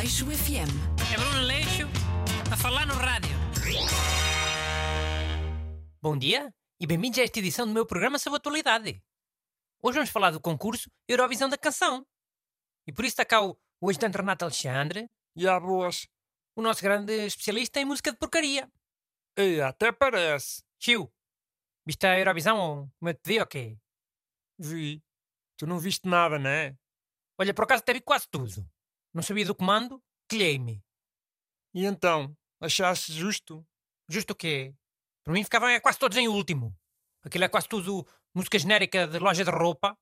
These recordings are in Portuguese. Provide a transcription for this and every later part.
Aleixo FM. É Bruno Leixo a falar no rádio. Bom dia e bem-vindos a esta edição do meu programa sobre atualidade. Hoje vamos falar do concurso Eurovisão da Canção. E por isso está cá o, o ajudante Renato Alexandre, E há boas. o nosso grande especialista em música de porcaria. E até parece. Chiu, viste a Eurovisão ou como eu te dei, ok? Vi. Tu não viste nada, né? Olha, por acaso até vi quase tudo. Não sabia do comando, colhei-me. E então? Achaste justo? Justo o quê? Para mim ficavam é, quase todos em último. Aquilo é quase tudo música genérica de loja de roupa.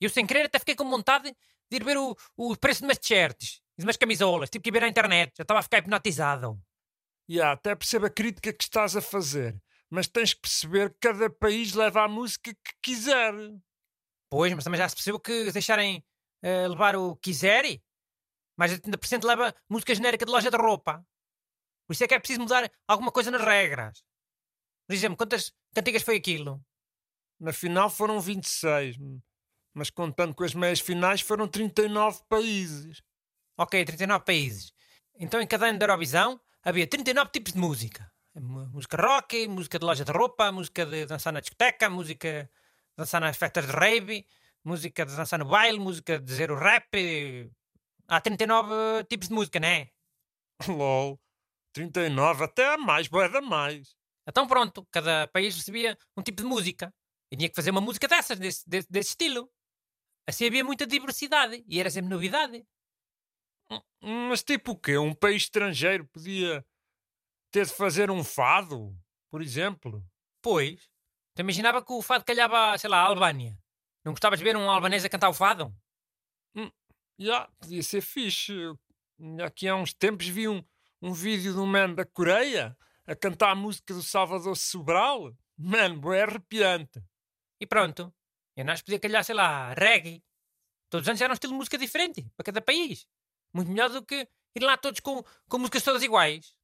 E eu sem querer até fiquei com vontade de ir ver o, o preço de umas t-shirts e de umas camisolas. Tipo que ir ver na internet. Já estava a ficar hipnotizado. E há, até percebo a crítica que estás a fazer. Mas tens que perceber que cada país leva a música que quiser. Pois, mas também já se percebeu que deixarem eh, levar o que quiserem, mais de 30% leva música genérica de loja de roupa. Por isso é que é preciso mudar alguma coisa nas regras. Por exemplo, quantas cantigas foi aquilo? Na final foram 26. Mas contando com as meias finais foram 39 países. Ok, 39 países. Então em cada ano da Eurovisão havia 39 tipos de música. Música rock, música de loja de roupa, música de dançar na discoteca, música de dançar nas festas de rave, música de dançar no baile, música de dizer o rap. Há 39 tipos de música, não é? LOL. 39 até há mais, boeda mais. Então pronto, cada país recebia um tipo de música. E tinha que fazer uma música dessas, desse, desse, desse estilo. Assim havia muita diversidade e era sempre novidade. Mas tipo o quê? Um país estrangeiro podia ter de fazer um fado, por exemplo? Pois, tu imaginava que o fado calhava, sei lá, a Albânia. Não gostavas de ver um albanês a cantar o fado? Já, podia ser fixe. Aqui há uns tempos vi um, um vídeo de um man da Coreia a cantar a música do Salvador Sobral. Mano, é arrepiante. E pronto. E nós podia calhar, sei lá, reggae. Todos os anos era um estilo de música diferente, para cada país. Muito melhor do que ir lá todos com, com músicas todas iguais.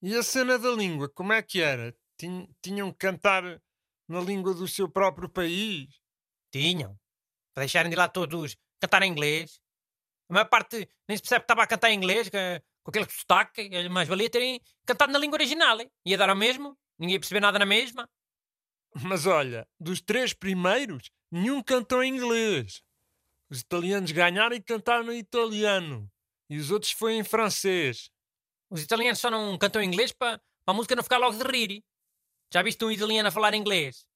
E a cena da língua, como é que era? Tin- Tinham que cantar na língua do seu próprio país? Tinham. Para deixarem de ir lá todos cantar em inglês. A maior parte nem se percebe que estava a cantar em inglês, que- com aquele sotaque. Mas valia terem cantado na língua original. hein? Ia dar ao mesmo. Ninguém ia perceber nada na mesma. Mas olha, dos três primeiros, nenhum cantou em inglês. Os italianos ganharam e cantaram em italiano. E os outros foi em francês. Os italianos só não cantam em inglês para a música não ficar logo de rir. Já viste um italiano a falar inglês?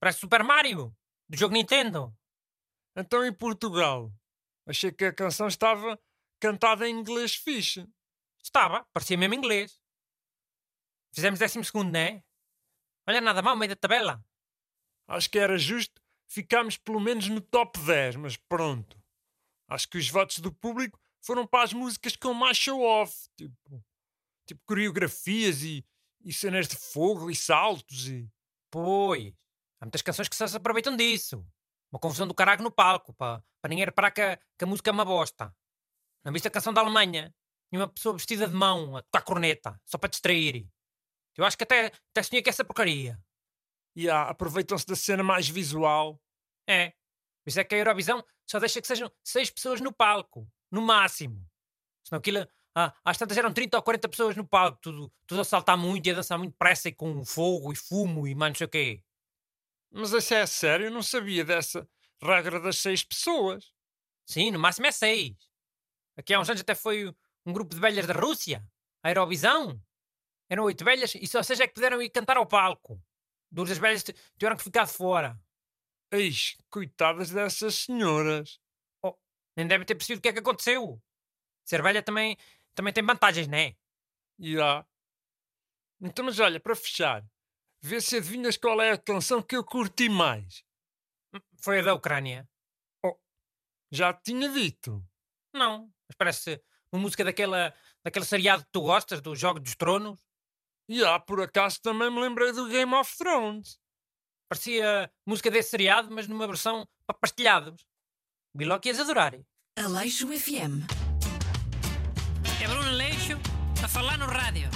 Parece Super Mario, do jogo Nintendo. Então em Portugal, achei que a canção estava cantada em inglês fixe. Estava, parecia mesmo inglês. Fizemos décimo segundo, não é? Olha, nada mal, meio da tabela. Acho que era justo ficarmos pelo menos no top 10, mas pronto. Acho que os votos do público foram para as músicas com mais show-off, tipo, tipo coreografias e, e cenas de fogo e saltos e... Pois, há muitas canções que só se aproveitam disso. Uma confusão do caralho no palco, para, para ninguém reparar que a, que a música é uma bosta. Não viste a canção da Alemanha? E uma pessoa vestida de mão a tocar corneta, só para distrair. Eu acho que até, até sonhei que essa porcaria. E ah, aproveitam-se da cena mais visual. É. Por isso é que a Eurovisão só deixa que sejam seis pessoas no palco. No máximo. Senão aquilo. Ah, às tantas eram 30 ou 40 pessoas no palco. Tudo, tudo a saltar muito e a dançar muito depressa e com fogo e fumo e mais não sei o quê. Mas isso é sério, eu não sabia dessa regra das seis pessoas. Sim, no máximo é seis. Aqui há uns anos até foi um grupo de velhas da Rússia. A Eurovisão. Eram oito velhas e só seis é que puderam ir cantar ao palco. Duas das velhas tiveram que ficar de fora. Eis, coitadas dessas senhoras. Nem devem ter percebido o que é que aconteceu. Ser velha também, também tem vantagens, não é? E ah. Então, mas olha, para fechar, vê se adivinhas qual é a canção que eu curti mais. Foi a da Ucrânia. Já te tinha dito. Não, mas parece uma música daquela, daquele seriado que tu gostas, do Jogo dos Tronos. E ah, por acaso também me lembrei do Game of Thrones. Parecia música desse seriado, mas numa versão para pastelhados. Vi logo que ias adorar. Aleixo FM. É Bruno Leixo a falar no rádio.